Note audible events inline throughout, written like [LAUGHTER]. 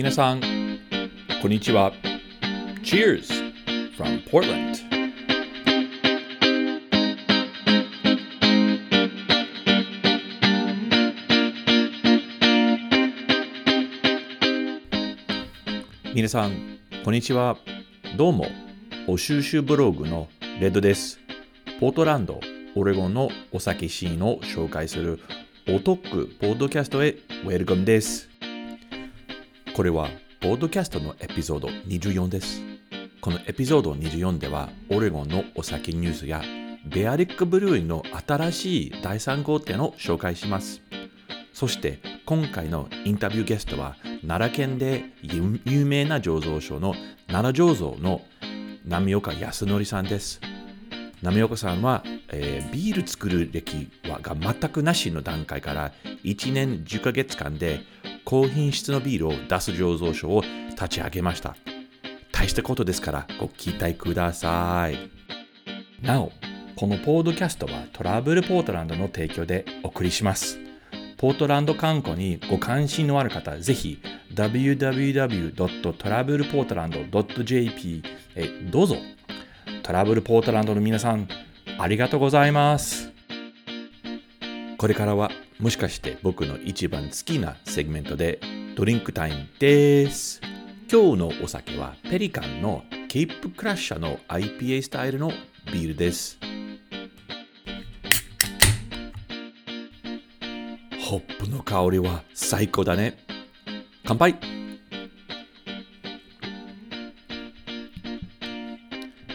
皆さん、こんにちは。Cheers from Portland! 皆さん、こんにちは。どうも、お収集ブログのレッドです。ポートランド、オレゴンのお酒シーンを紹介するおトックポッドキャストへウェルカムです。これはポッドキャストのエピソード24です。このエピソード24ではオレゴンのお酒ニュースやベアリックブルーインの新しい第3号店を紹介します。そして今回のインタビューゲストは奈良県で有名な醸造所の奈良醸造の波岡康則さんです。波岡さんは、えー、ビール作る歴はが全くなしの段階から1年10ヶ月間で高品質のビールを出す醸造所を立ち上げました。大したことですからご期待ください。なお、このポードキャストはトラブルポートランドの提供でお送りします。ポートランド観光にご関心のある方、ぜひ www.travelportland.jp へどうぞ。トラブルポートランドの皆さん、ありがとうございます。これからはもしかして僕の一番好きなセグメントでドリンクタイムです。今日のお酒はペリカンのケープクラッシャーの IPA スタイルのビールです。ホップの香りは最高だね。乾杯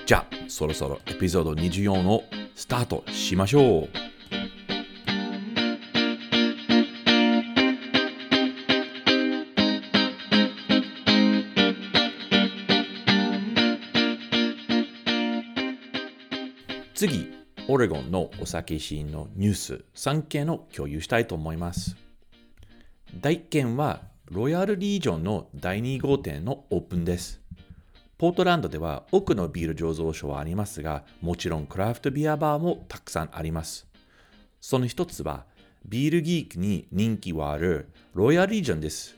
じゃあ、そろそろエピソード24をスタートしましょう。次、オレゴンのお酒シーンのニュース3件を共有したいと思います。第1件は、ロイヤルリージョンの第2号店のオープンです。ポートランドでは多くのビール醸造所はありますが、もちろんクラフトビアバーもたくさんあります。その一つは、ビールギークに人気はあるロイヤルリージョンです。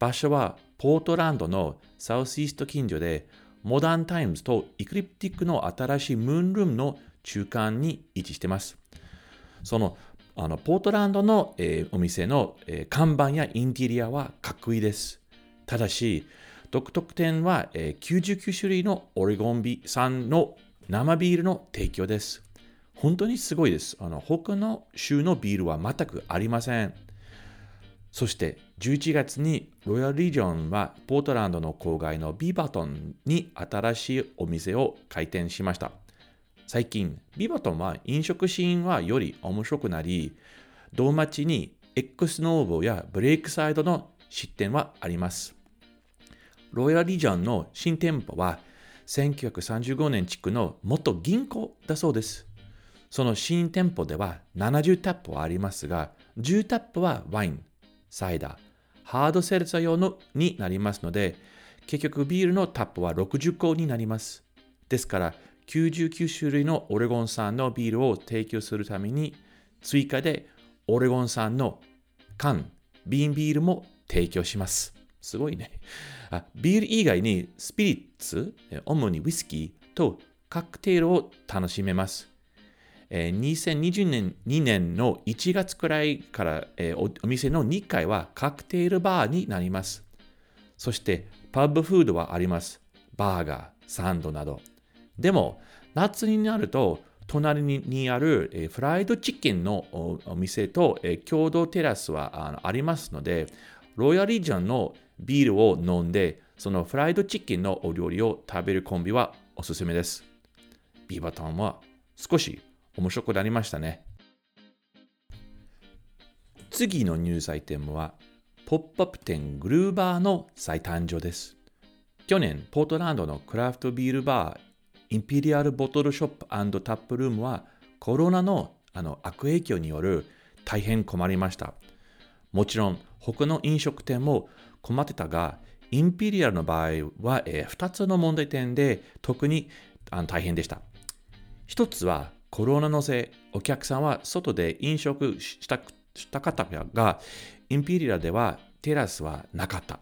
場所はポートランドのサウスイースト近所で、モダンタイムズとイクリプティックの新しいムーンルームの中間に位置してます。そのあのポートランドの、えー、お店の、えー、看板やインテリアはかっこいいです。ただし、独特点は、えー、99種類のオレゴンビ産の生ビールの提供です。本当にすごいです。あの他の州のビールは全くありません。そして11月にロイヤルリージョンはポートランドの郊外のビーバトンに新しいお店を開店しました。最近、ビバトンは飲食シーンはより面白くなり、同町に X ノーボやブレイクサイドの出店はあります。ロイヤルリジョンの新店舗は1935年地区の元銀行だそうです。その新店舗では70タップはありますが、10タップはワイン、サイダー、ハードセルツァ用のになりますので、結局ビールのタップは60個になります。ですから、99種類のオレゴン産のビールを提供するために追加でオレゴン産の缶、瓶ビールも提供します。すごいね。あビール以外にスピリッツ、主にウイスキーとカクテルを楽しめます。2020年2年の1月くらいからお店の2階はカクテルバーになります。そしてパブフードはあります。バーガー、サンドなど。でも、夏になると、隣にある、えフライドチキンのお店と、え共同テラスはあのありますので、ロイヤリージョンのビールを飲んで、そのフライドチキンのお料理を食べるコンビはおすすめです。ビーバトンは少し面白くなりましたね。次のニュースアイテムは、ポップアップ店グルーバーの再誕生です。去年、ポートランドのクラフトビールバーインペリアルボトルショップタップルームはコロナのあの悪影響による大変困りました。もちろん他の飲食店も困ってたが、インペリアルの場合は、えー、2つの問題点で特にあの大変でした。1つはコロナのせい、お客さんは外で飲食したした方が、インペリアルではテラスはなかった。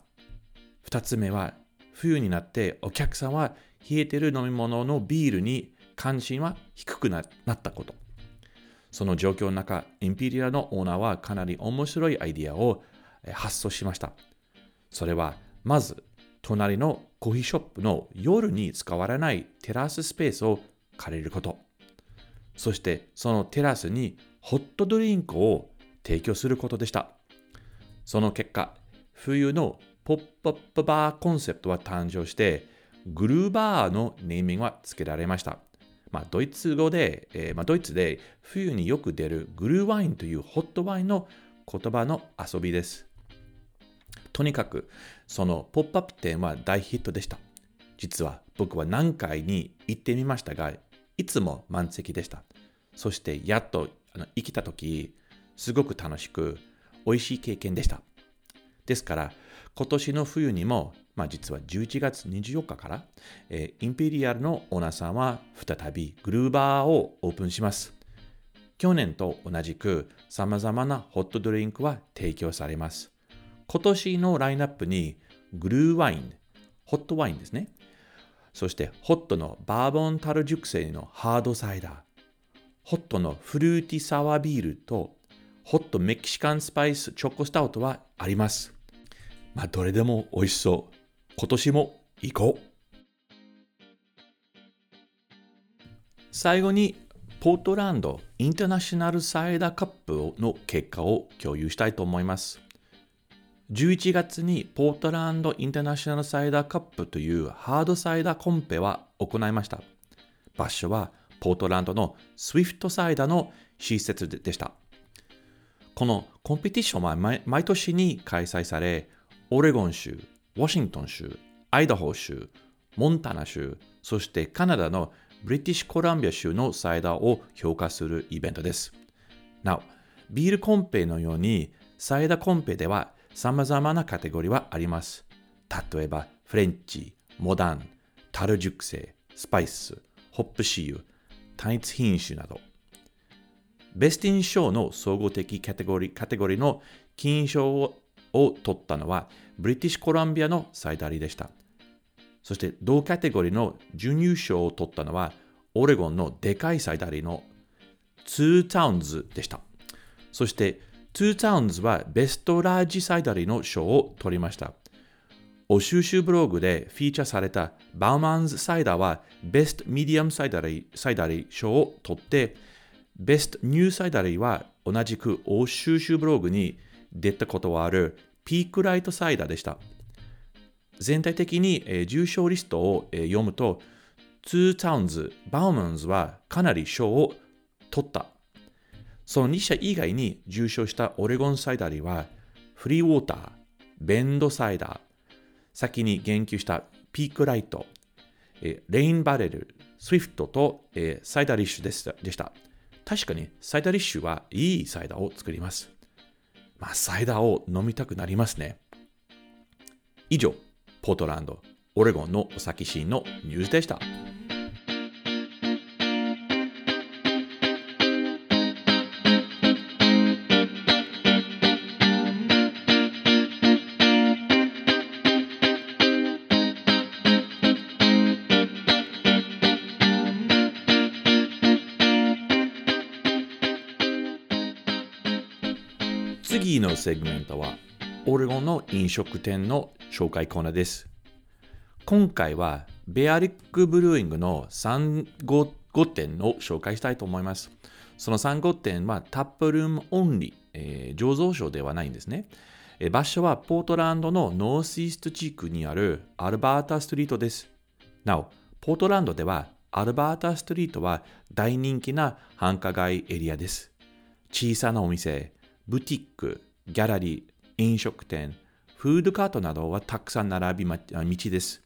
2つ目は、冬になってお客さんは冷えてる飲み物のビールに関心は低くなったこと。その状況の中、インピリアのオーナーはかなり面白いアイディアを発想しました。それは、まず、隣のコーヒーショップの夜に使われないテラススペースを借りること。そしてそのテラスにホットドリンクを提供することでした。その結果、冬のポップアップバーコンセプトは誕生して、グルーバーのネーミングは付けられました。まあ、ドイツ語で、えー、まあ、ドイツで冬によく出るグルーワインというホットワインの言葉の遊びです。とにかく、そのポップアップ店は大ヒットでした。実は僕は何回に行ってみましたが、いつも満席でした。そしてやっとあの生きた時、すごく楽しく、美味しい経験でした。ですから、今年の冬にも、まあ、実は11月24日から、えー、インペリアルのオーナーさんは再びグルーバーをオープンします。去年と同じく様々なホットドリンクは提供されます。今年のラインナップにグルーワイン、ホットワインですね。そしてホットのバーボンタル熟成のハードサイダー、ホットのフルーティサワービールとホットメキシカンスパイスチョコスタウトはあります。まあ、どれでも美味しそう。今年も行こう。最後に、ポートランドインターナショナルサイダーカップの結果を共有したいと思います。11月にポートランドインターナショナルサイダーカップというハードサイダーコンペは行いました。場所はポートランドのスイフトサイダーの施設でした。このコンペティションは毎年に開催され、オレゴン州、ワシントン州、アイダホ州、モンタナ州、そしてカナダのブリティッシュコランビア州のサイダーを評価するイベントです。なお、ビールコンペのようにサイダーコンペでは様々なカテゴリーはあります。例えば、フレンチ、モダン、タル熟成、スパイス、ホップシーユ、単一品種など。ベスティン賞の総合的カテゴリーカテゴリーの金賞を取ったのは、ブリティッシュコロンビアの cidery でした。そして同カテゴリーの準優勝を取ったのは、オレゴンのでかい cidery の Two Towns でした。そして Two Towns は Best Large Cidery の賞を取りました。オ州酒ブログでフィーチャーされた Bauman's Cider は Best Medium Cidery cidery 賞を取って、Best New Cidery は同じくオ州酒ブログに出たことはある Peak Light Cider でした。全体的に、えー、受賞リストを、えー、読むと、 Two Towns、Bauman's はかなり賞を取ったその2社以外に受賞したオレゴン cidery は、 Freewater、Bend Cider、先に言及した Peak Light、え Rain Barrel、Swift と、えサイダーリッシュでしたでした。確かにサイダーリッシュはいいサイダーを作ります。まあ、サイダーを飲みたくなりますね。以上、ポートランド、オレゴンのお酒シーンのニュースでした。次のセグメントは、オレゴンの飲食店の紹介コーナーです。今回は、 Baerlic Brewing の3 号店を紹介したいと思います。その3号店は taproom only、えー、醸造所ではないんですね。場所はポートランドの Northeast 地区にある Alberta Street です。なお、ポートランドでは Alberta Street は大人気な繁華街エリアです。小さなお店、ブティック、ギャラリー、飲食店、フードカートなどはたくさん並び道です。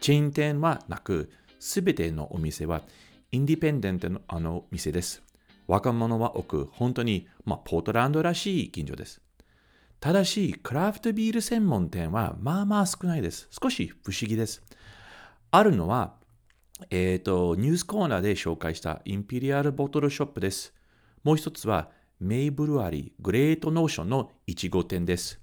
チェーン店はなく、すべてのお店はインディペンデントのあの店です。若者は多く、本当に、まあ、ポートランドらしい近所です。ただし、クラフトビール専門店はまあまあ少ないです。少し不思議です。あるのは、えっ、ー、と、ニュースコーナーで紹介したインペリアルボトルショップです。もう一つは、メイブルアリーグレートノーションの1号店です。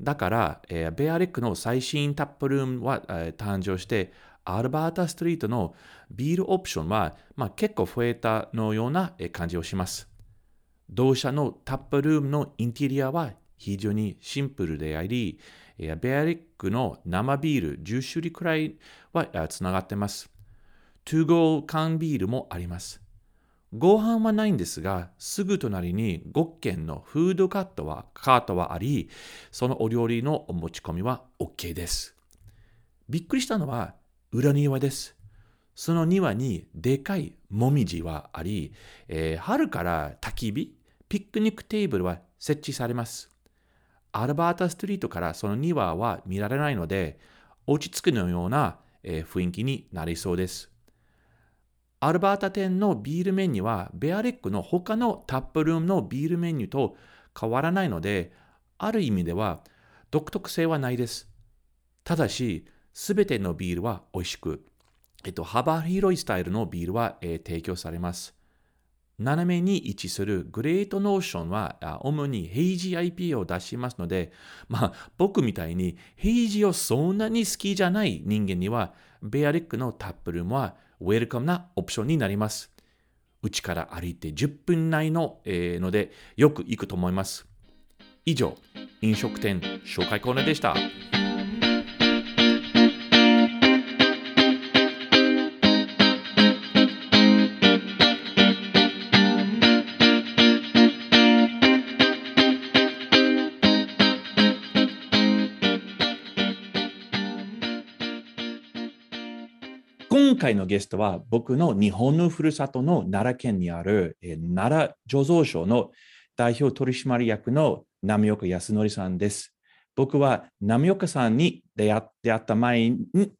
だから、えーベアレックの最新タップルームは、えー誕生して、アルバータストリートのビールオプションは、まあ、結構増えたのような感じをします。同社のタップルームのインテリアは非常にシンプルであり、ベアレックの生ビール10種類くらいはつながっています。to go 缶ビールもあります。ご飯はないんですが、すぐ隣に5軒の food cart はカートはあり、そのお料理のお持ち込みは OK です。びっくりしたのは裏庭です。その庭にでかいもみじはあり、えー春から焚き火、ピクニックテーブルは設置されます。 Alberta Street からその庭は見られないので、落ち着くのような、えー雰囲気になりそうです。アルバータ店のビールメニューは、ベアレックの他のタップルームのビールメニューと変わらないので、ある意味では独特性はないです。ただし、すべてのビールは美味しく、えっと、幅広いスタイルのビールは、えー提供されます。斜めに位置するグレートノーションは、主にヘイジ IPA を出しますので、まあ、僕みたいにヘイジをそんなに好きじゃない人間には、ベアレックのタップルームはウェルカムなオプションになります。うちから歩いて10分内の、えーので、よく行くと思います。以上、飲食店紹介コーナーでした。回のゲストは僕の日本のふるさとの奈良県にある、えー奈良醸造所の代表取締役の波岡康則さんです。僕は波岡さんに出会っ会った前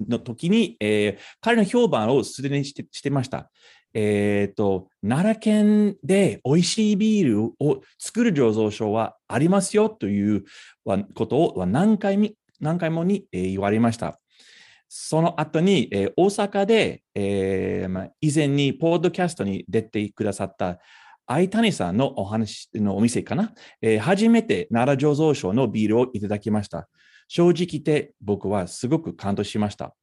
の時に、えー彼の評判をすでにしてしてました。えっ、と、奈良県で美味しいビールを作る醸造所はありますよということを何回み何回もに、言われました。その後に、えー大阪で、えーまあ、以前にポッドキャストに出てくださった相谷さんのお話のお店かな、えー初めて奈良醸造所のビールをいただきました。正直言って僕はすごく感動しました。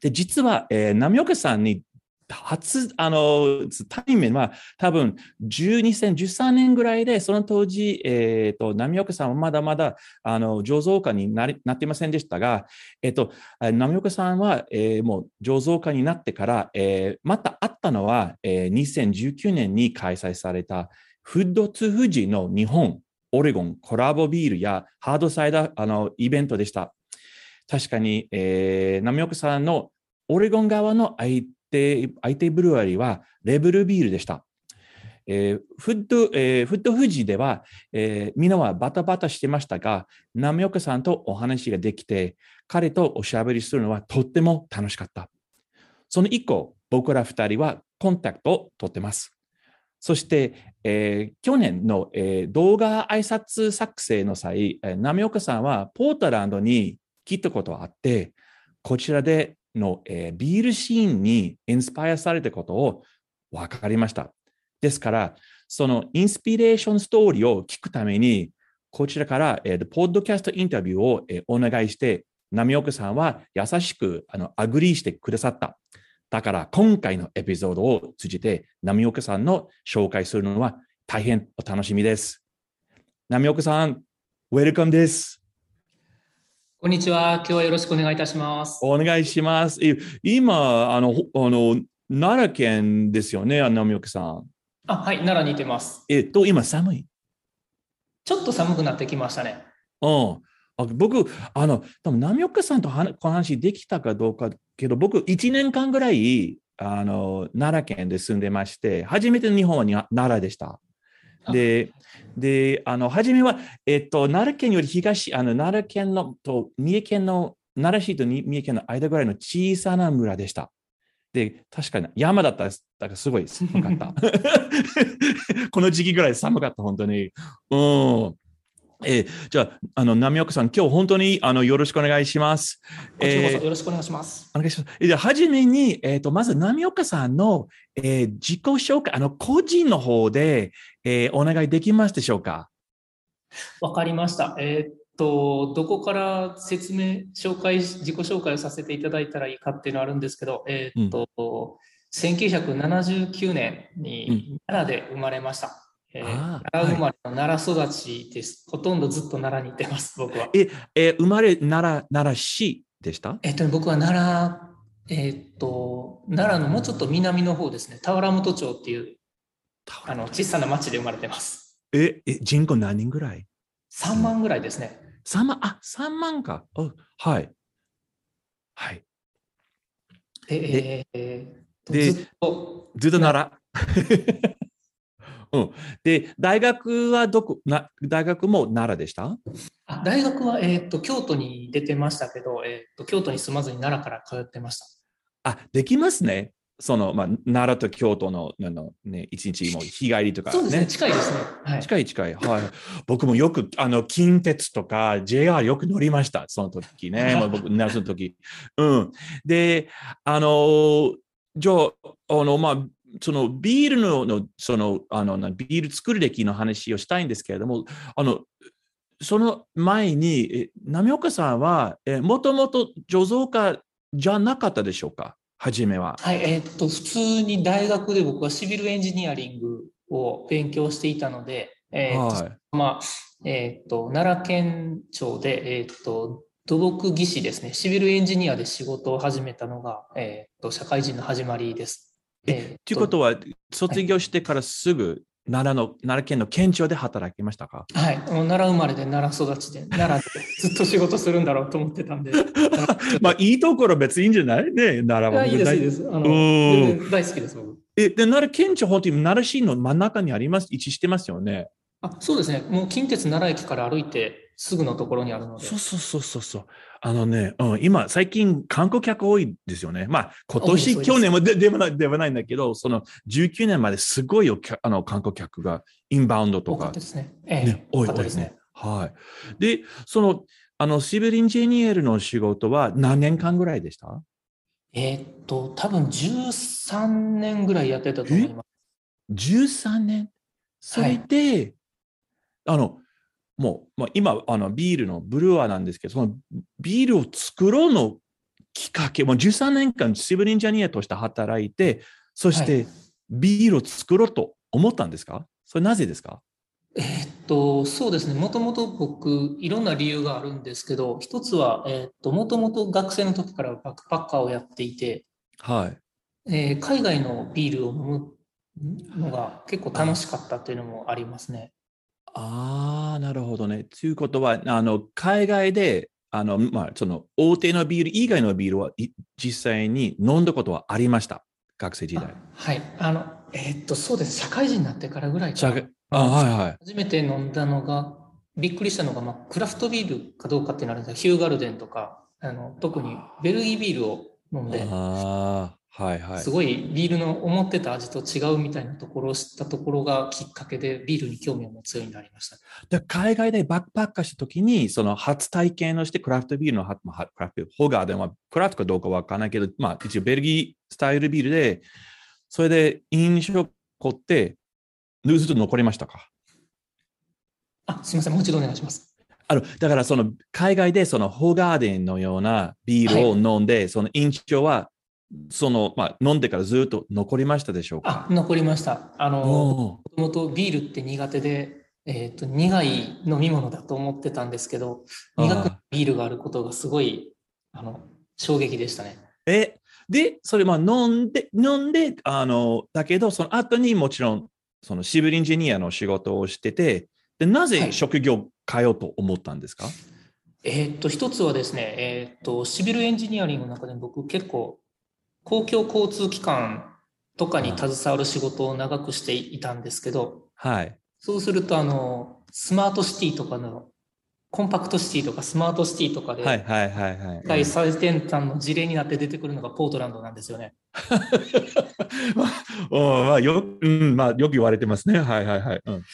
で、実は、えー、波岡さんに初、あの、対面は多分12、2013年ぐらいで、その当時、えっ、と、波岡さんはまだまだ、あの、醸造家になりなっていませんでしたが、えっ、と、波岡さんは、えーもう醸造家になってから、えーまた会ったのは、えー2019年に開催されたフッドツ富士の日本、オレゴンコラボビールやハードサイダーあのイベントでした。確かに、えー、波岡さんのオレゴン側の相手相手ブルワリーはレベルビールでした。えーフッド、えーフッド富士では、えーみんなはバタバタしてましたが、波岡さんとお話ができて、彼とおしゃべりするのはとっても楽しかった。その以降、僕ら二人はコンタクトを取ってます。そして、えー去年の、えー動画挨拶作成の際、えー波岡さんはポートランドに来たことがあって、こちらでの、えービールシーンにインスパイアされたことを分かりました。ですから、そのインスピレーションストーリーを聞くために、こちらから、えーポッドキャストインタビューを、えーお願いして、浪岡さんは優しくあの agree してくださった。だから今回のエピソードを通じて、浪岡さんの紹介するのは大変お楽しみです。浪岡さん、 welcome です。こんにちは。今日はよろしくお願いいたします。お願いします。え今、あの、ほあの奈良県ですよね、波岡さん。あ、はい、奈良にいてます。えっと、今寒い？ちょっと寒くなってきましたね。うん。あ僕、あの、多分波岡さんとはこの話できたかどうかけど、僕、1年間ぐらい、あの、奈良県で住んでまして、初めての日本はに奈良でした。で、で、あの、初めは、えっと、奈良県より東、あの、奈良県のと三重県の、奈良市と三重県の間ぐらいの小さな村でした。で、確かに山だったら、だからすごい寒かった。[LAUGHS] この時期ぐらい寒かった、本当に。うん。えーじゃあ、あの、波岡さん、今日本当にあのよろしくお願いします。えーそよろしくお願いします。お願いします。えじゃあ、はじめに、えっ、と、まず、波岡さんの、えー自己紹介、あの、個人の方で、えーお願いできますでしょうか？わかりました。えーっと、どこから説明、紹介、自己紹介をさせていただいたらいいかっていうのはあるんですけど、えー、っと、うん、1979年に奈良で生まれました。うん、えー、奈良生まれの奈良育ちです、はい。ほとんどずっと奈良にいてます、僕は。え、えー、生まれ奈良、奈良市でした？えっと、僕は奈良、えっと、奈良のもうちょっと南の方ですね、田原本町っていうあの小さな町で生まれてます。え、え人口何人ぐらい ?3 万ぐらいですね。3万、あ、3万か。はい。はい。ええー、で、ずっと、ずっとなら。うん、で、大学はどこ、な大学も奈良でした？あ大学は、えーと、京都に出てましたけど、えーと、京都に住まずに奈良から通ってました。あ、できますね。その、まあ、奈良と京都の、あの、ね、一日も日帰りとか、ね、そうですね、近いですね。はい、近い近い。はい。僕もよく、あの、近鉄とか JR よく乗りました、その時ね。[LAUGHS] まあ、僕、夏の時。うん。で、あの、じゃあ、あの、まあ、そのビールののそのあのビール作る歴の話をしたいんですけれども、あのその前に、波岡さんはもともと醸造家じゃなかったでしょうか？初めは。はい、えー、っと、普通に大学で僕はシビルエンジニアリングを勉強していたので、えー、はい、まあ、えー、っと、奈良県庁で、えっと、土木技師ですね、シビルエンジニアで仕事を始めたのが、えっと、社会人の始まりです。えということは、卒業してからすぐ奈良の、奈良県の県庁で働きましたか？はい。もう奈良生まれで奈良育ちで、奈良でずっと仕事するんだろうと思ってたんで。[LAUGHS] まあ、いいところ別にいいんじゃない？ね、奈良は。いいです、いいです。あの、大好きです、僕。え、で、奈良県庁、本当に奈良市の真ん中にあります、位置してますよね？あ、そうですね。もう近鉄奈良駅から歩いてすぐのところにあるので。そうそうそうそうそう。あのね、うん、今、最近、観光客多いですよね。まあ、今年、去年もでではないではないんだけど、その19年まですごいあの観光客がインバウンドとか、ですねえね多いですね。はい。で、その、あの、シビルインジニアルの仕事は何年間ぐらいでした？えー、っと、多分13年ぐらいやってたと思います。13年？それで、はい、あの、もう、まあ、今あのビールのブルワーなんですけど、そのビールを作ろうのきっかけ、もう13年間シビルエンジニアとして働いて、そしてビールを作ろうと思ったんですか、はい、それなぜですか？えー、っと、そうですね。もともと僕、いろんな理由があるんですけど、一つは、えー、っと、もともと学生の時からバックパッカーをやっていて、はい。えー、海外のビールを飲むのが結構楽しかったっていうのもありますね。ああ、なるほどね。ということは、あの海外であの、まあ、その大手のビール以外のビールは実際に飲んだことはありました、学生時代。はい、あの、えー、っと、そうです、社会人になってからぐらいかな。あはいはい、初めて飲んだのが、びっくりしたのが、まあ、クラフトビールかどうかってなるんですが、ヒューガルデンとか、あの特にベルギービールを飲んで、あはいはい、すごいビールの思ってた味と違うみたいなところを知ったところがきっかけでビールに興味を持つようになりました。で海外でバックパッカーした時にその初体験をしてクラフトビールの、まあ、クラフトホガーでもクラフトかどうかわからないけど、まあ、一応ベルギースタイルビールでそれで印象こってずっと残りましたか？あすみませんもう一度お願いします。あのだからその海外でそのホーガーデンのようなビールを飲んで、はい、その印象はその、まあ、飲んでからずっと残りましたでしょうか？あ残りました。あの、もともとビールって苦手で、えっ、ー、と、苦い飲み物だと思ってたんですけど、苦くビールがあることがすごい、あの、衝撃でしたね。え、で、それ、まあ、飲んで、飲んで、あの、だけど、その後にもちろん、そのシビルエンジニアの仕事をしてて、で、なぜ職業変えようと思ったんですか、はい、えっと、一つはですね、えっと、シビルエンジニアリングの中で僕結構公共交通機関とかに携わる仕事を長くしていたんですけど、はい。そうすると、あの、スマートシティとかの、コンパクトシティとかスマートシティとかで、はいはいはいはい。最先端の事例になって出てくるのがポートランドなんですよね。[LAUGHS] まあ、ようん、まあ、よく言われてますね。はいはいはい。うん、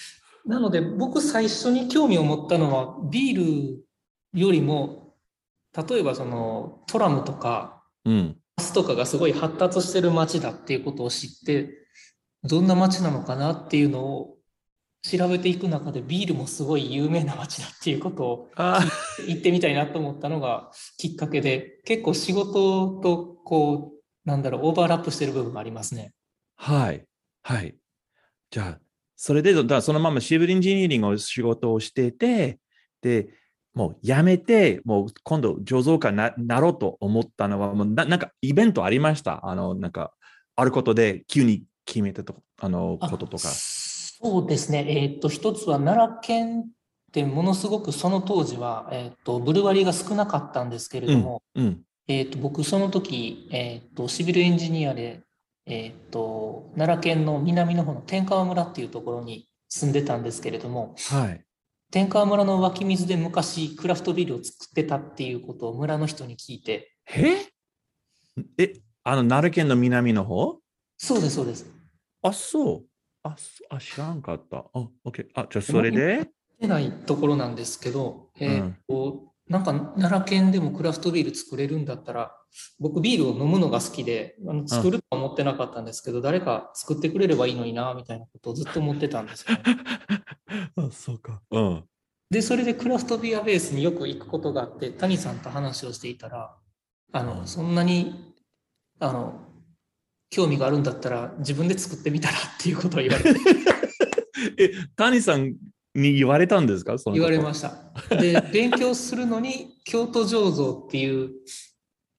なので、僕最初に興味を持ったのは、ビールよりも、例えばそのトラムとか、うん、スとかがすごい発達してる街だっていうことを知って、どんな街なのかなっていうのを調べていく中でビールもすごい有名な街だっていうことを言ってみたいなと思ったのがきっかけで結構仕事とこうなんだろうオーバーラップしてる部分がありますね。はい。はい。じゃあそれでだそのままシビルエンジニアリングの仕事をしててでもうやめて、もう今度醸造家にななろうと思ったのは、もうななんかイベントありました？あの、なんか、あることで急に決めたとあのこととか。そうですね。えっ、と、一つは奈良県ってものすごくその当時は、えっ、と、ブルワリーが少なかったんですけれども、うんうん、えっ、と、僕その時、えっ、と、シビルエンジニアで、えっ、と、奈良県の南の方の天川村っていうところに住んでたんですけれども、はい。天川村の湧き水で昔クラフトビールを作ってたっていうことを村の人に聞いて。え？え、あの、奈良県の南の方？そうです、そうです。あ、そう。あ、あ知らんかった。あ、オッケー。あ、じゃあそれで？てないところなんですけど、えー、うん、なんか奈良県でもクラフトビール作れるんだったら、僕ビールを飲むのが好きで、あの作るとは思ってなかったんですけど、うん、誰か作ってくれればいいのにな、みたいなことをずっと思ってたんですよ、ね。[LAUGHS] あ、そうか。うん。で、それでクラフトビアベースによく行くことがあって、谷さんと話をしていたら、あの、そんなに、あの、興味があるんだったら自分で作ってみたらっていうことを言われて。[LAUGHS] え、谷さんに言われたんですか？言われました。で、[LAUGHS] 勉強するのに京都醸造っていう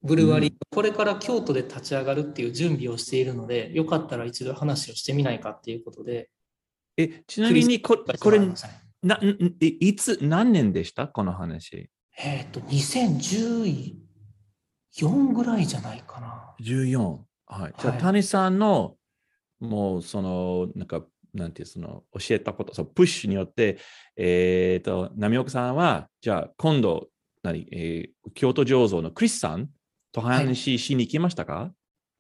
ブルワリー、うん、これから京都で立ち上がるっていう準備をしているので、よかったら一度話をしてみないかっていうことで。え、ちなみにここれ、ないつ、何年でした？この話。えっ、と、2014ぐらいじゃないかな。14。はい。じゃあ、谷さんの、もう、その、なんか、なんていう、その、教えたこと、そのプッシュによって、えっ、ー、と、波岡さんは、じゃあ、今度、何、えー、京都醸造のクリスさんと話しに行きましたか、はい、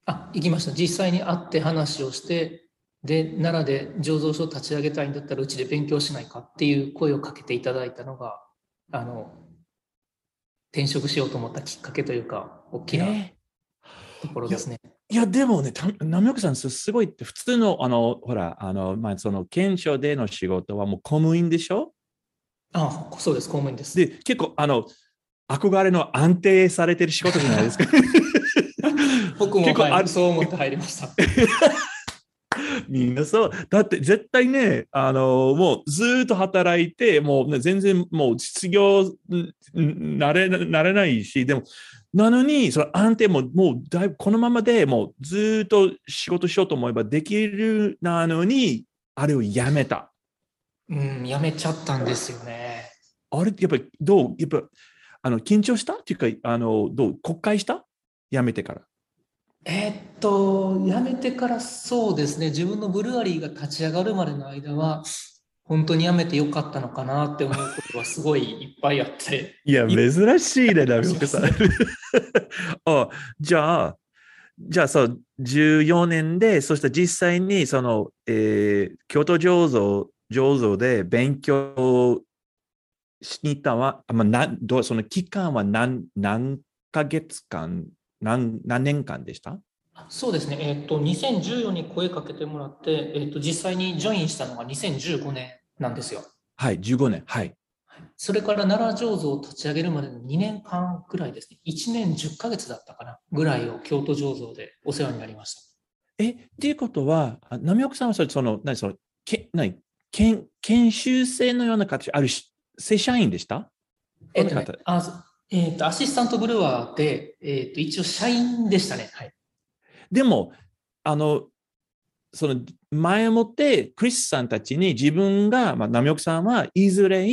あ、行きました。実際に会って話をして、で、奈良で醸造所を立ち上げたいんだったら、うちで勉強しないかっていう声をかけていただいたのが、あの、転職しようと思ったきっかけというか、大きなところですね。いや、でもね、波岡さん、すごいって、普通の、あの、ほら、あの、まあ、その、検証での仕事はもう公務員でしょ？ああ、そうです、公務員です。で、結構、あの、憧れの安定されてる仕事じゃないですか。僕も結構あるそう思って入りました。[LAUGHS] [LAUGHS] みんなそう。だって絶対ね、あの、もうずっと働いて、もう、ね、全然もう失業なれなれないし、でも、なのに、その安定ももうだいぶこのままでもうずっと仕事しようと思えばできるなのに、あれをやめた。うん、やめちゃったんですよね。あれ、やっぱりどうやっぱあの緊張した？っていうか、あのどう国会した？やめてから。えー、っと、辞めてからそうですね、自分のブルワリーが立ち上がるまでの間は、本当に辞めてよかったのかなって思うことがすごいいっぱいあって。いや、珍しいね、ナミオさん。[LAUGHS] あじゃあ、じゃあそう、14年で、そして実際にその、えー、京都醸造醸造で勉強しに行ったは、まあ、などその期間は何何ヶ月間何何年間でした？そうですね、えーと、2014に声かけてもらって、えーと、実際にジョインしたのが2015年なんですよ。はい、15年、はい。それから奈良醸造を立ち上げるまでの2年間ぐらいですね、1年10ヶ月だったかなぐらいを京都醸造でお世話になりました。え、っていうことは、波岡さんはそれ、その、何、その、け何？研研修生のような形、あるし、正社員でした？えっと、ね、あえっ、ー、と、アシスタントブルワーで、えっ、ー、と、一応社員でしたね。はい。でも、あの、その前もってクリスさんたちに自分が、まあ、ナミオクさんはいずれ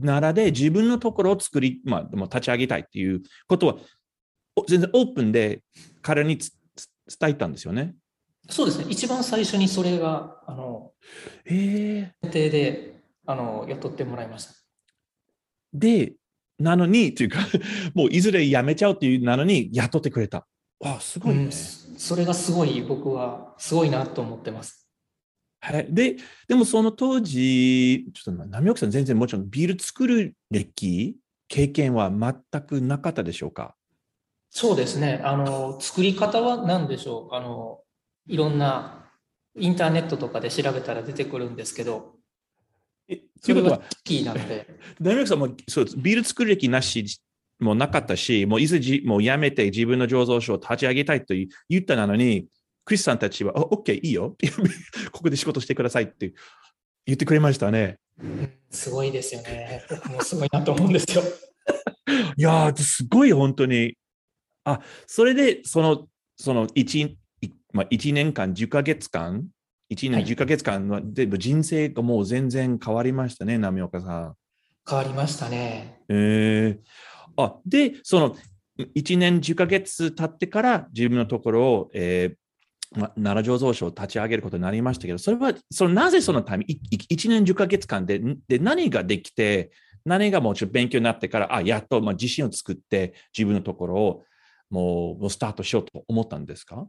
奈良で自分のところを作り、まあ、立ち上げたいっていうことは全然オープンで彼に伝えたんですよね。そうですね。一番最初にそれが、あの、えー、定であの雇ってもらいました。で、なのに、というか、[LAUGHS] もういずれ辞めちゃうっていうなのに雇ってくれた。わあ、すごいね、うん、それがすごい、僕はすごいなと思ってます。はい。で、でもその当時、ちょっと波岡さん全然もちろんビール作る歴、経験は全くなかったでしょうか？そうですね。あの、作り方は何でしょう？あの、いろんなインターネットとかで調べたら出てくるんですけど、えそれはキーなので。[LAUGHS] 大学さんもそうビール作る歴なしもなかったし、もういずじもうやめて自分の醸造所を立ち上げたいと言ったのに、クリスさんたちは、オッケー、いいよ。[LAUGHS] ここで仕事してくださいって言ってくれましたね。すごいですよね。僕もすごいなと思うんですよ。[LAUGHS] いやー、すごい本当に。あ、それで、その、その1、まあ、1年間、10ヶ月間、1年10ヶ月間は、で人生がもう全然変わりましたね、波岡さん。変わりましたね。えー、あで、その1年10ヶ月経ってから自分のところを、えーま、奈良醸造所を立ち上げることになりましたけど、それはそのなぜそのタイミング、1年10ヶ月間でで何ができて、何がもうちょっと勉強になってから、あ、やっとまあ自信を作って自分のところをもうスタートしようと思ったんですか？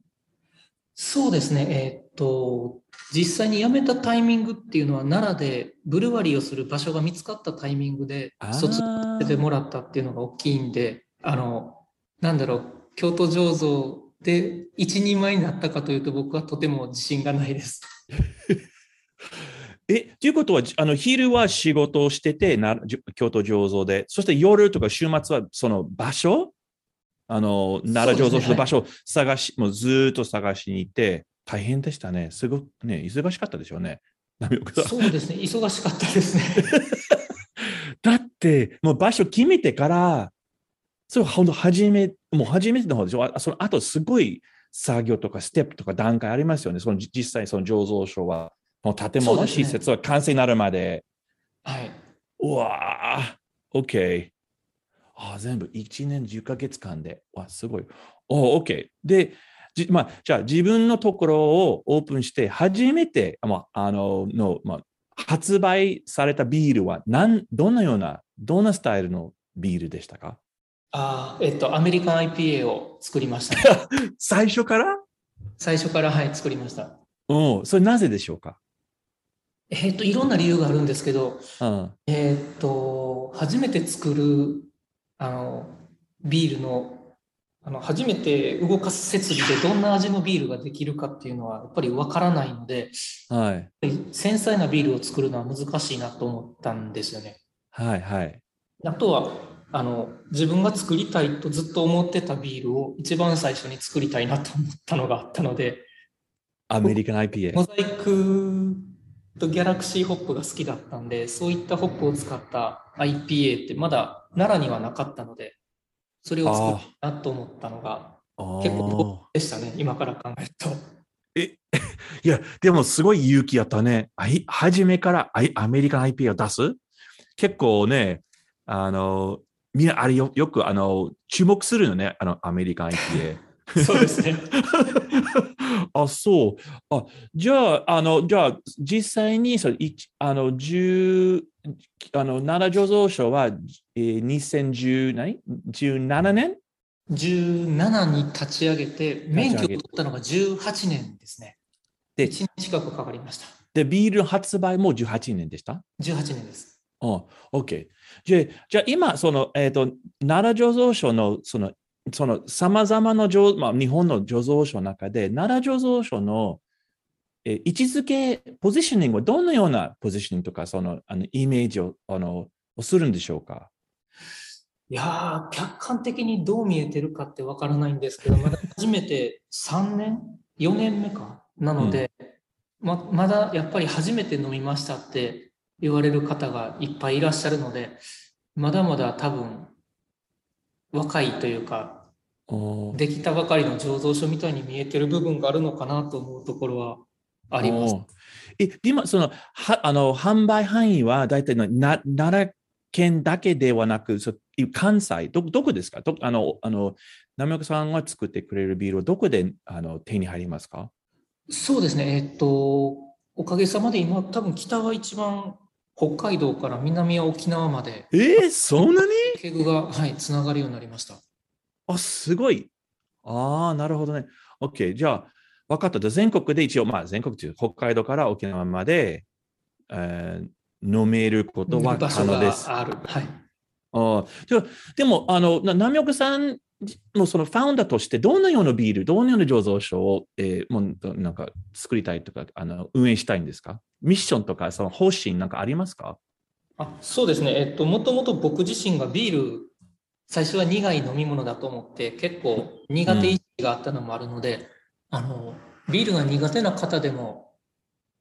そうですね、えー、っと、実際に辞めたタイミングっていうのは、奈良でブルワリーをする場所が見つかったタイミングで、卒業してもらったっていうのが大きいんで、あの、なんだろう、京都醸造で一人前になったかというと、僕はとても自信がないです。[LAUGHS] え、ということは、あの昼は仕事をしててな、京都醸造で、そして夜とか週末はその場所あの、奈良醸造所の場所を探し、ねはい、もうずっと探しに行って、大変でしたね。すごくね、忙しかったでしょうね。そうですね、忙しかったですね。[LAUGHS] だって、もう場所決めてから、それ本当初め、もう初めての方でしょ。その後すごい作業とかステップとか段階ありますよね。その実際その醸造所は、もう建物、施設は完成になるまで。はい。うわぁ、OK。あ全部1年10ヶ月間で。わ、すごい。お、OK。で、じまあ、じゃあ自分のところをオープンして初めて、まあ、あのの、まあ、発売されたビールは何どのような、どんなスタイルのビールでしたか？あえっと、アメリカン IPA を作りました、ね、[LAUGHS] 最初から？最初から、はい、作りました。うん、それなぜでしょうか？えっと、いろんな理由があるんですけど、うん、えっと、初めて作るあのビールのあの初めて動かす設備でどんな味のビールができるかっていうのはやっぱりわからないので、はい、繊細なビールを作るのは難しいなと思ったんですよね。はいはい、あとはあの自分が作りたいとずっと思ってたビールを一番最初に作りたいなと思ったのがあったのでアメリカン IPA モザイクとギャラクシーホップが好きだったんでそういったホップを使った IPA ってまだ奈良にはなかったので、それを作ったなと思ったのが結構でしたね、今から考えると。え、[LAUGHS] いや、でもすごい勇気やったね。初めからアメリカン IPA を出す？結構ね、あの、みんなあれよよくあの注目するのね、あのアメリカン IPA。[LAUGHS] そうですね。あ、そう。あ、じゃあ、あの、じゃあ、実際に、そあの、十、あの、奈良醸造所は、えー、2010何 ?17 年 ?17 に立ち上げて、免許を取ったのが18年ですね。で、1年近くかかりました。で、ビール発売も18年でした ?18 年です。あ、OK。じゃじゃあ今、その、えっ、ー、と、奈良醸造所の、その、その、さまざまな、まあ、日本の醸造所の中で、奈良醸造所のえ位置づけ、ポジショニングはどのようなポジショニングとか、そのあのイメージをあのをするんでしょうか？いやー、客観的にどう見えてるかってわからないんですけど、まだ初めて3年 ?4 年目か？なので、うん、ままだやっぱり初めて飲みましたって言われる方がいっぱいいらっしゃるので、まだまだ多分若いというか、できたばかりの醸造所みたいに見えてる部分があるのかなと思うところはあります。え、今、その、は、あの、販売範囲は大体のな、奈良県だけではなく、そ関西、ど、どこですか？どあの、あの、波岡さんが作ってくれるビールはどこであの手に入りますか？そうですね。えっと、おかげさまで今、多分北は一番北海道から南は沖縄まで。えー、そんなに？ケグが、はい、つながるようになりました。あ、すごい。ああ、なるほどね。OK。じゃあ、分かった。全国で一応、まあ、全国という北海道から沖縄まで、えー、飲めることは可能です。ある。はい。あででも、あの、波岡さんもうそのファウンダーとしてどのようなビール、どのような醸造所を、えー、もうなんか作りたいとか、あの運営したいんですか？ミッションとかその方針なんかありますか？あそうですね。えっと、もともと僕自身がビール、最初は苦い飲み物だと思って、結構苦手意識があったのもあるので、うん、あの、ビールが苦手な方でも、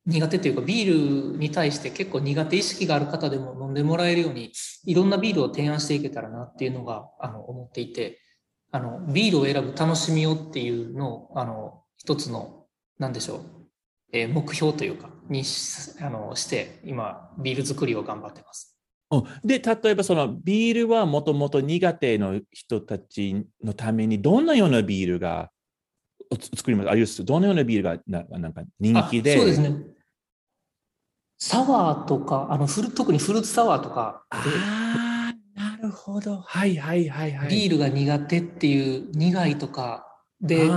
苦手というかビールに対して結構苦手意識がある方でも飲んでもらえるように、いろんなビールを提案していけたらなっていうのが、あの、思っていて、あの、ビールを選ぶ楽しみをっていうのを、あの、一つの、なんでしょう、えー、目標というか、にしあのして、今、ビール作りを頑張ってます。で、例えばそのビールはもともと苦手の人たちのために、どんなようなビールが作ります？あるいはどのようなビールがななんか人気で？そうですね。サワーとか、あのフル特にフルーツサワーとか。ああ、なるほど。はいはいはいはい。ビールが苦手っていう苦いとかで、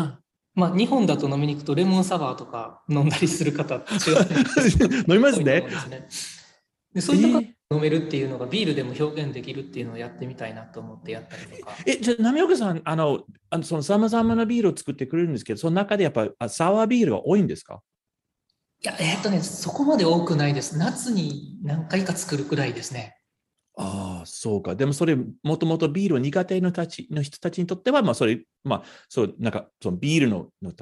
まあ、日本だと飲みに行くとレモンサワーとか飲んだりする方 [LAUGHS] 飲みますね。でそういった方飲めるっていうのがビールでも表現できるっていうのをやってみたいなと思ってやったりとか。え、じゃあ、波岡さん、あの、あのそのさまざまなビールを作ってくれるんですけど、その中でやっぱりサワービールが多いんですか？いや、えー、っとね、そこまで多くないです。夏に何回か作るくらいですね。ああ、そうか。でもそれ、もともとビールを苦手のたちの人たちにとっては、まあ、それ、まあ、そう、なんか、そのビールのの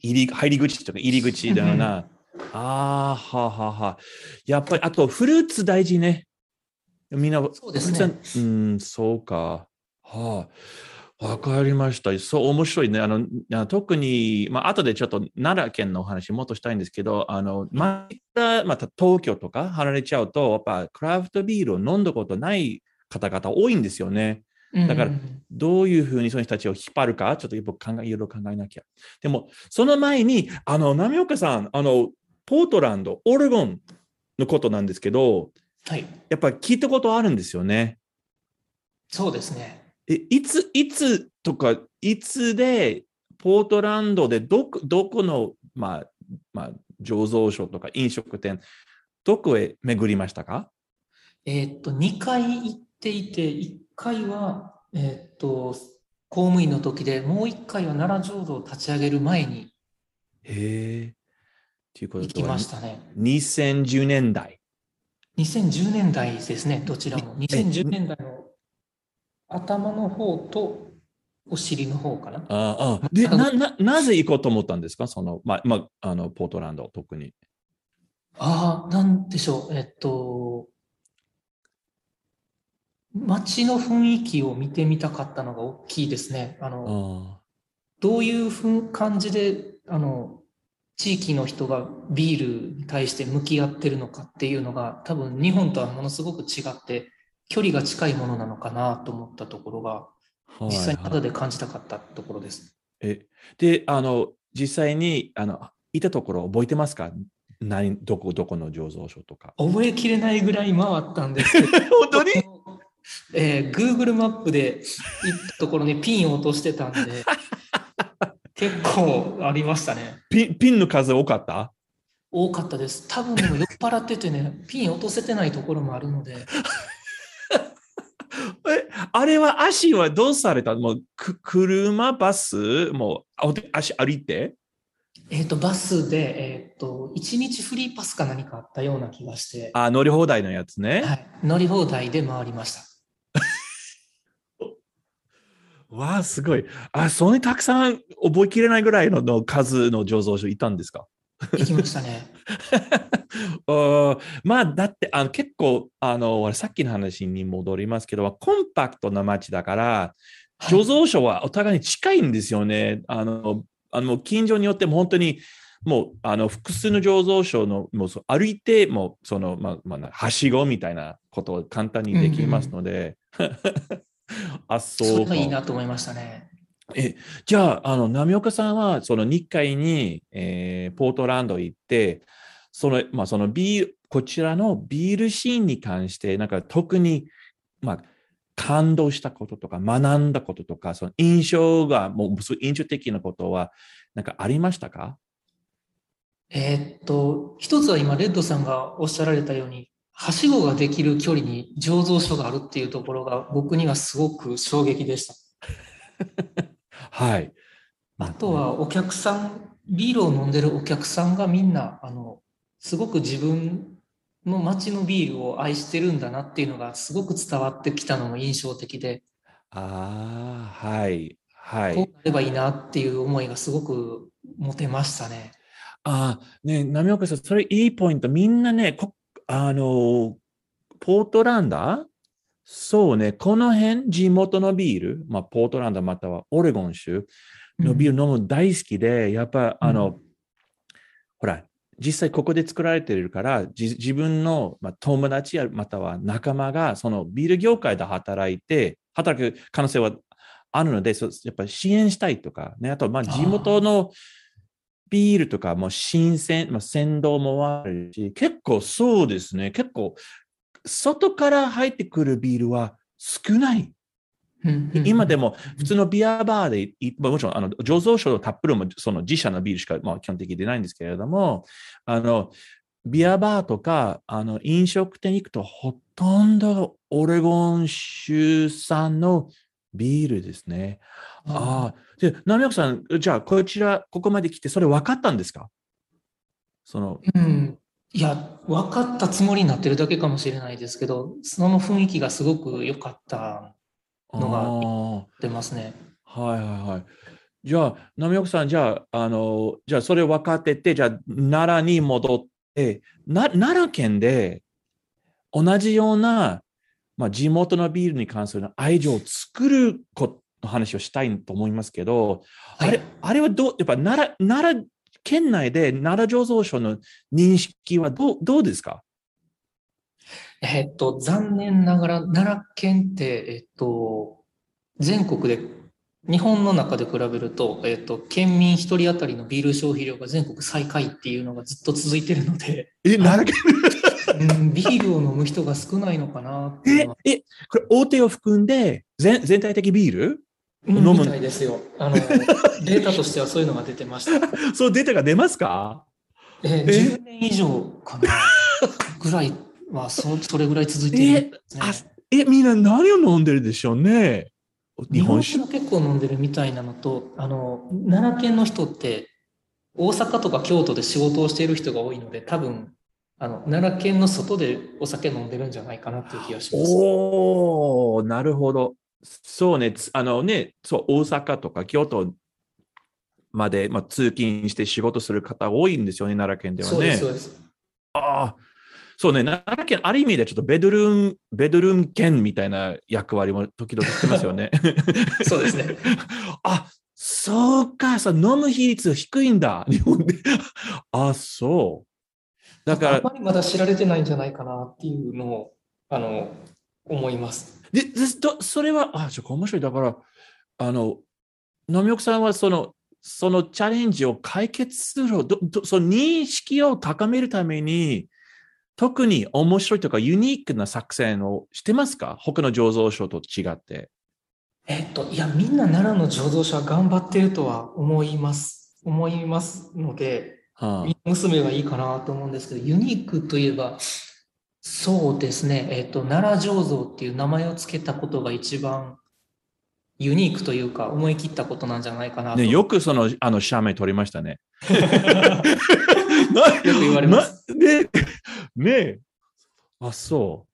入り入り口とか入り口だよな。ああ、はあ、はあ、はあ。やっぱり、あと、フルーツ大事ね。みんな、そうですね。うん、そうか。はあ。わかりました。そう、面白いね。あの、特に、まあ、後でちょっと奈良県のお話もっとしたいんですけど、あの、また、また東京とか離れちゃうと、やっぱクラフトビールを飲んだことない方々多いんですよね。だから、どういうふうにその人たちを引っ張るか、ちょっと僕考え、いろいろ考えなきゃ。でも、その前に、あの、波岡さん、あの、ポートランド、オレゴンのことなんですけど、はい。やっぱり聞いたことあるんですよね。そうですね。え、いつ、いつとか、いつで、ポートランドでどこ、どこの、まあ、まあ、醸造所とか飲食店、どこへ巡りましたか？えっと、2回行っていて、1回は、えっと、公務員の時で、もう1回は奈良醸造を立ち上げる前に。へえ。ということで、行きましたね。2010年代。2010年代ですね、どちらも。2010年代の頭の方とお尻の方かな。ああでなな、なぜ行こうと思ったんですか？その、まあ、まあ、あの、ポートランド、特に。ああ、なんでしょう。えっと、街の雰囲気を見てみたかったのが大きいですね。あの、あどういうふう感じで、あの、地域の人がビールに対して向き合ってるのかっていうのが、多分日本とはものすごく違って、距離が近いものなのかなと思ったところが、実際に肌で感じたかったところです。はいはい、えで、あの、実際に、あの、いたところ覚えてますか？何どこどこの醸造所とか。覚えきれないぐらい回ったんですけど。[LAUGHS] 本当に？えー、Google マップで行ったところにピンを落としてたんで、結構ありましたね。ピンピンの数多かった？多かったです。多分でも酔っ払っててね、[LAUGHS] ピン落とせてないところもあるので。[LAUGHS] え、あれは足はどうされた？もうく車、バス、もう足歩いて？えっ、ー、と、バスで、えっ、ー、と、1日フリーパスか何かあったような気がして。あ、乗り放題のやつね。はい。乗り放題で回りました。わあ、すごい。あ、そんなにたくさん覚えきれないぐらいのの数の醸造所いたんですか？行きましたね。[LAUGHS] まあ、だって、あの結構、あの、さっきの話に戻りますけど、コンパクトな街だから、醸造所はお互いに近いんですよね。あの、あの近所によっても本当に、もう、あの、複数の醸造所の、もう歩いて、もう、その、まあ、まあ、はしごみたいなことを簡単にできますので、あ、そう。それがいいなと思いましたね。え、じゃあ、あの、波岡さんは、その日海に、えー、ポートランド行って、その、まあ、そのビール、こちらのビールシーンに関して、なんか特に、まあ、感動したこととか、学んだこととか、その印象が、もう、印象的なことは、なんかありましたか？えー、っと、一つは今、レッドさんがおっしゃられたように、はしごができる距離に醸造所があるっていうところが、僕にはすごく衝撃でした。[LAUGHS] はい。あとはお客さん、ビールを飲んでるお客さんがみんな、あの、すごく自分の街のビールを愛してるんだなっていうのがすごく伝わってきたのも印象的で。ああ、はい。はい。こうなればいいなっていう思いがすごく持てましたね。ああ、ね、波岡さん、それいいポイント。みんなね、こあの、ポートランダー？そうね、この辺、地元のビール、まあ、ポートランドまたはオレゴン州？のビール飲む大好きで、うん、やっぱ、あの、うん、ほら、実際ここで作られてるから、自分の、まあ、友達やまたは仲間が、そのビール業界で働いて、働く可能性はあるので、やっぱり支援したいとか、ね、あと、まあ、地元のビールとかも新鮮、まあ、鮮度もあるし、結構そうですね、結構外から入ってくるビールは少ない。今でも普通のビアバーで、もちろんあの醸造所のタップルもその自社のビールしか、まあ、基本的に出ないんですけれども、あのビアバーとかあの飲食店に行くとほとんどオレゴン州産のビールですね。ああ。で、波岡さん、じゃあこちら、ここまで来て、それ分かったんですか？その、うん、いや、分かったつもりになってるだけかもしれないですけど、その雰囲気がすごく良かったのが出ますね。はいはいはい。じゃあ、波岡さん、じゃあ、あの、じゃあ、それ分かってて、じゃあ、奈良に戻って、な奈良県で同じような、まあ、地元のビールに関する愛情を作ることの話をしたいと思いますけど、はい、あれ、あれはどう、やっぱ奈良、奈良県内で奈良醸造所の認識はどうどうですか？えっと、残念ながら奈良県って、えっと、全国で、日本の中で比べると、えっと、県民一人当たりのビール消費量が全国最下位っていうのがずっと続いてるので。え、奈良県？[LAUGHS] うん、ビールを飲む人が少ないのかなえ、え、これ大手を含んで全全体的ビール？飲むみたいですよ。あの、[LAUGHS] データとしてはそういうのが出てました。そうデータが出ますか？えー、10年以上かなぐらいはそ、それぐらい続いてる、ね、ええ、みんな何を飲んでるでしょうね？日本酒結構飲んでるみたいなのと、あの、奈良県の人って、大阪とか京都で仕事をしている人が多いので、多分、あの、奈良県の外でお酒飲んでるんじゃないかなっていう気がします。おおなるほど。そうね、あのね、そう、大阪とか京都まで、まあ、通勤して仕事する方多いんですよね、奈良県ではね。そう。ああ、そうね、奈良県、ある意味でちょっとベドルーム、ベドルーム県みたいな役割も時々してますよね。[LAUGHS] そうですね。[LAUGHS] あ、そうか、さ、飲む比率低いんだ、日本で。[LAUGHS] あ、そう。だから。あまりまだ知られてないんじゃないかなっていうのを、あの、思います。で、でそれは、あ、ちょっと面白い。だから、あの、波岡さんはその、そのチャレンジを解決する、どどその認識を高めるために、特に面白いとかユニークな作戦をしてますか？他の醸造所と違って。えっと、いや、みんな奈良の醸造所は頑張ってるとは思います。思いますので、はあ、娘がいいかなと思うんですけど、ユニークといえば、そうですね、えっ、ー、と、奈良醸造っていう名前を付けたことが一番ユニークというか、思い切ったことなんじゃないかなと。ね、よくその、あの、写メ撮りましたね。[LAUGHS] よく言われます。ね、ねあ、そう。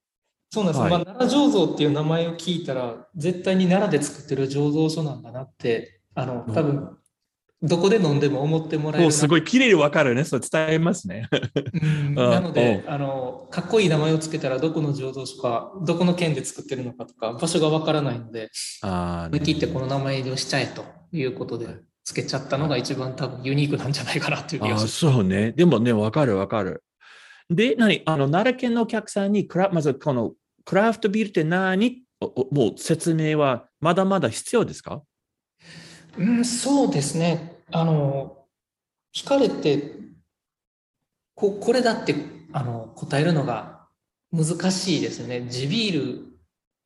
そうなんです、はい、まあ、奈良醸造っていう名前を聞いたら、絶対に奈良で作ってる醸造所なんだなって、あの、多分、どこで飲んでも思ってもらえる。すごい綺麗にわかるね。それ伝えますね。[LAUGHS] なので、あの、かっこいい名前をつけたら、どこの醸造所か、どこの県で作ってるのかとか、場所がわからないので、あね、切ってこの名前をしちゃえということで、つけちゃったのが一番多分ユニークなんじゃないかなという気がします。そうね。でもね、わかるわかる。で、何？あの、奈良県のお客さんに、まずこのクラフトビールって何？もう説明はまだまだ必要ですか？うん、そうですね。あの、聞かれて、ここれだってあの答えるのが難しいですよね。地ビール、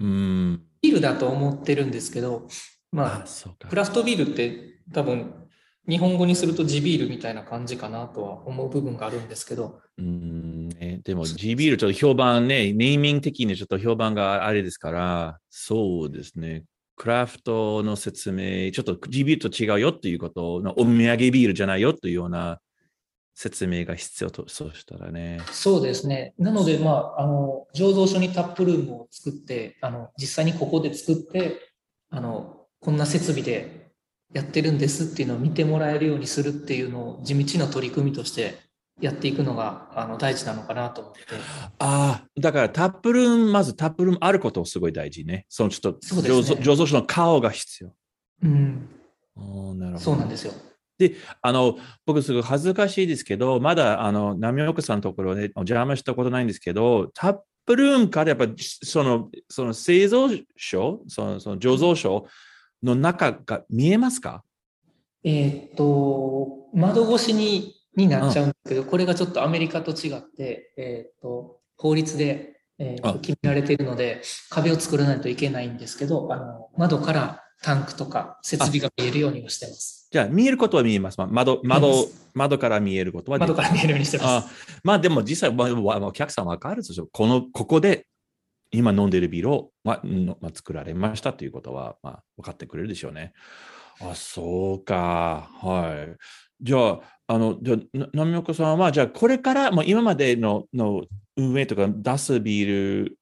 うん、ビールだと思ってるんですけど、まあ、クラフトビールって多分日本語にすると地ビールみたいな感じかなとは思う部分があるんですけど。うんね、でも地ビールちょっと評判ね、ネーミング的にちょっと評判があれですから、そうですね。クラフトの説明、ちょっと地ビールと違うよっていうことの、お土産ビールじゃないよというような説明が必要と、そうしたらね。そうですね。なので、まあ、あの、醸造所にタップルームを作って、あの、実際にここで作って、あの、こんな設備でやってるんですっていうのを見てもらえるようにするっていうのを地道な取り組みとしてやっていくのがあの大事なのかなと思って。ああ、だからタップルーム、まずタップルームあることをすごい大事ね。そのちょっと醸造,、ね、醸造所の顔が必要。うん。おなるほど。そうなんですよ。で、あの、僕すごい恥ずかしいですけど、まだ、あの、波岡さんのところでお邪魔したことないんですけど、タップルームからやっぱ、その、その製造所、その、その醸造所の中が見えますか？えっと、窓越しにになっちゃうんですけど、うん、これがちょっとアメリカと違って、えっ、と、法律で、えー、決められているので、壁を作らないといけないんですけど、あの、窓からタンクとか設備が見えるようにはしてます。じゃあ、見えることは見えます。窓、窓、窓から見えることは窓から見えるようにしてます。あまあでも実際、まあ、お客さんわかるでしょ。この、ここで今飲んでいるビールを、まあまあ、作られましたということは、まあ、分かってくれるでしょうね。あ、そうか。はい。じゃあ、あの、じゃあ、波岡さんは、じゃあ、これから、もう今までのの運営とか出すビール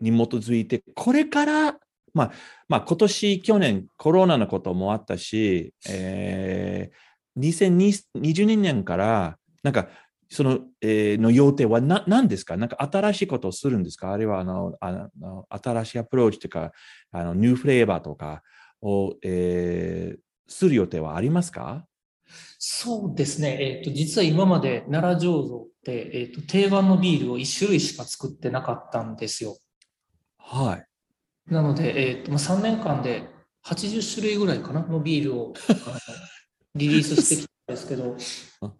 に基づいて、これから、まあ、まあ、今年、去年、コロナのこともあったし、えー、2022年から、なんか、その、えー、の要点はな何ですか？なんか新しいことをするんですか？あるいはあのあの新しいアプローチというか、あのニューフレーバーとかを、えー、する予定はありますか？そうですね。えっ、ー、と、実は今まで奈良醸造って、えっ、ー、と、定番のビールを1種類しか作ってなかったんですよ。はい。なので、えっ、ー、と、まあ、3年間で80種類ぐらいかなのビールをリリースしてきたんですけど、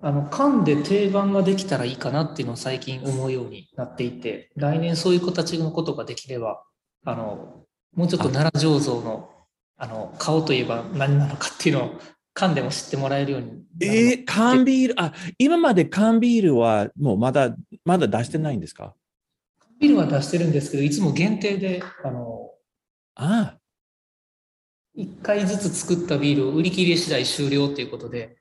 あの、缶で定番ができたらいいかなっていうのを最近思うようになっていて、来年そういう子たちのことができれば、あの、もうちょっと奈良醸造の、あの、顔といえば何なのかっていうのを缶でも知ってもらえるように。えー、缶ビール、あ、今まで缶ビールはもうまだ、まだ出してないんですか？缶ビールは出してるんですけど、いつも限定で、あの、ああ。1回ずつ作ったビールを売り切れ次第終了ということで、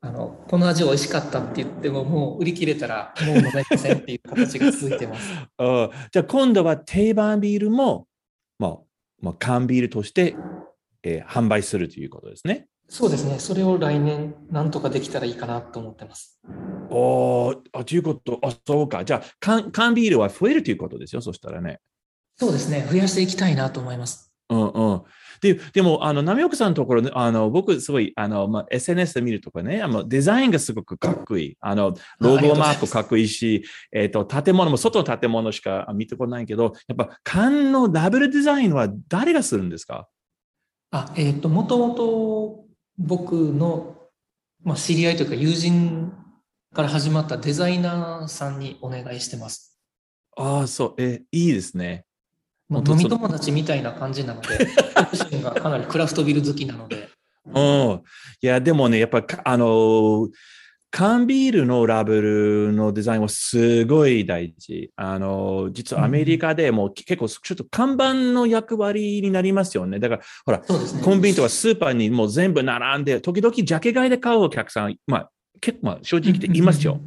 あの、この味美味しかったって言っても、もう売り切れたらもう飲めませんっていう形が続いてます。[LAUGHS] あじゃあ今度は定番ビールも、まあ、まあ、缶ビールとして、えー、販売するということですね。そうですね。それを来年、なんとかできたらいいかなと思ってます。おあ、ということ、あ、そうか。じゃあ缶、缶ビールは増えるということですよ。そしたらね。そうですね。増やしていきたいなと思います。うんうん。で、でも、あの、波岡さんのところ、あの、僕、すごい、あの、まあ、SNS で見るとかね、あの、デザインがすごくかっこいい。あの、ロゴマークかっこいいし、えと、建物も、外の建物しか見てこないけど、やっぱ、缶のダブルデザインは誰がするんですか？あ、えっ、ー、と、もともと、僕の、まあ、知り合いというか友人から始まったデザイナーさんにお願いしてます。ああ、そう、え、いいですね。まあ、飲み友達みたいな感じなので、[LAUGHS] 自身がかなりクラフトビル好きなので。うん。いや、でもね、やっぱ、あのー、缶ビールのラベルのデザインはすごい大事。あの、実はアメリカでも結構ちょっと看板の役割になりますよね。だから、ほら、ね、コンビニとかスーパーにもう全部並んで、時々ジャケ買いで買うお客さん、まあ、結構、まあ、正直言っていますよ。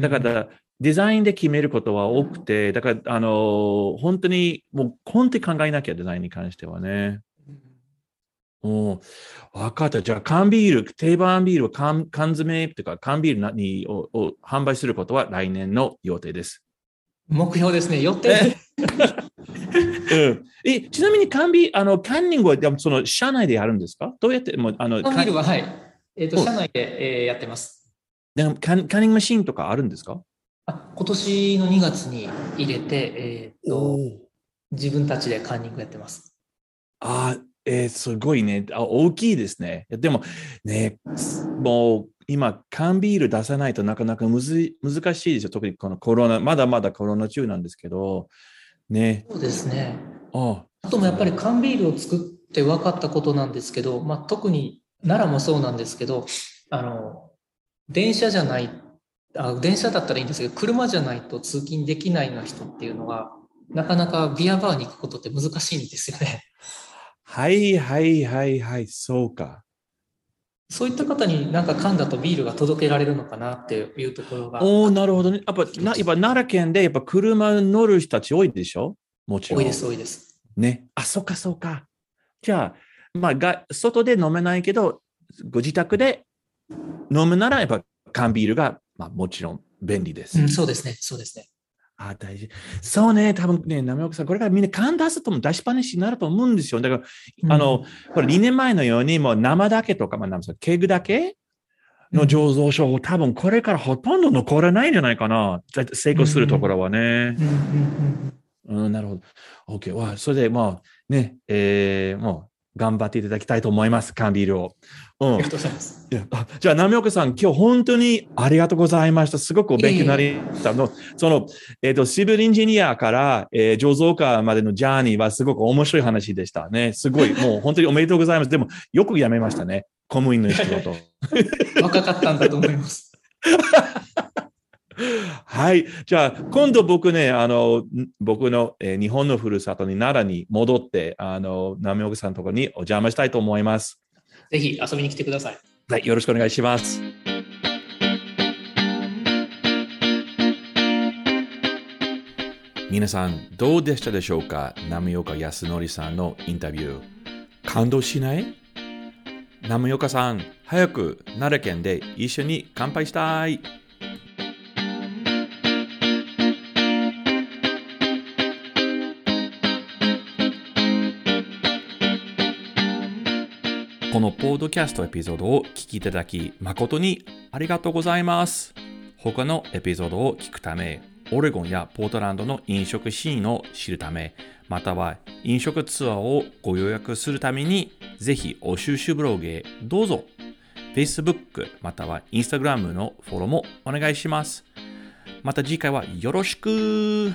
だから、デザインで決めることは多くて、だから、あの、本当に、もう、本当に考えなきゃ、デザインに関してはね。お分かった。じゃあ、缶ビール、定番ビールを缶缶詰というか、缶ビールにをを販売することは来年の予定です。目標ですね。予定。うん、えちなみに缶ビール、あの、カンニングはその社内でやるんですか？どうやってもあの缶ビールは、はい。えっ、ー、と、社内で、えー、やってます。でカンカンニングマシンとかあるんですか？あ今年の2月に入れて、えっ、ー、と、自分たちでカンニングやってます。ああ、えー、すごいねあ。大きいですね。でもね、もう今、缶ビール出さないとなかなかむず難しいですよ。特にこのコロナ、まだまだコロナ中なんですけど、ね。そうですね。ああともやっぱり缶ビールを作って分かったことなんですけど、まあ、特に奈良もそうなんですけど、あの、電車じゃない、あ電車だったらいいんですけど、車じゃないと通勤できないような人っていうのは、なかなかビアバーに行くことって難しいんですよね。はいはいはいはい、そうか。そういった方になんか噛んだとビールが届けられるのかなっていうところが。おおなるほどね。やっぱなやっぱ奈良県でやっぱ車乗る人たち多いでしょ？もちろん。多いです、多いです。ね。あ、そっかそっか。じゃあ、まあが、外で飲めないけど、ご自宅で飲むならやっぱ缶ビールが、まあ、もちろん便利です、うん。そうですね、そうですね。あ、大事。そうね、多分ね、波岡さん、これからみんな缶出すとも出しっぱなしになると思うんですよ。だから、うん、あの、これ2年前のように、もう生だけとか、まあ、ケグだけの醸造所、うん、多分これからほとんど残らないんじゃないかな。成功するところはね。うん、うん、なるほど。OK。わ、それで、まあ、ね、えー、もう、頑張っていただきたいと思います、缶ビールを。うん、ありがとうございます。じゃあ、波岡さん、今日本当にありがとうございました。すごくお勉強になりました。のその、えっ、ー、と、シビルエンジニアから、えー、醸造家までのジャーニーはすごく面白い話でしたね。すごい、[LAUGHS] もう本当におめでとうございます。でも、よくやめましたね。公務員の仕事。[LAUGHS] 若かったんだと思います。はい。じゃあ、今度僕ね、あの、僕の、えー、日本のふるさとに奈良に戻って、あの、波岡さんのところにお邪魔したいと思います。ぜひ遊びに来てください。はい。よろしくお願いします。皆さん、どうでしたでしょうか？波岡康則さんのインタビュー。感動しない？波岡さん、早く奈良県で一緒に乾杯したい。このポードキャストエピソードを聞きいただき誠にありがとうございます。他のエピソードを聞くため、オレゴンやポートランドの飲食シーンを知るため、または飲食ツアーをご予約するために、ぜひお収集ブログへどうぞ。Facebook または Instagram のフォローもお願いします。また次回はよろしく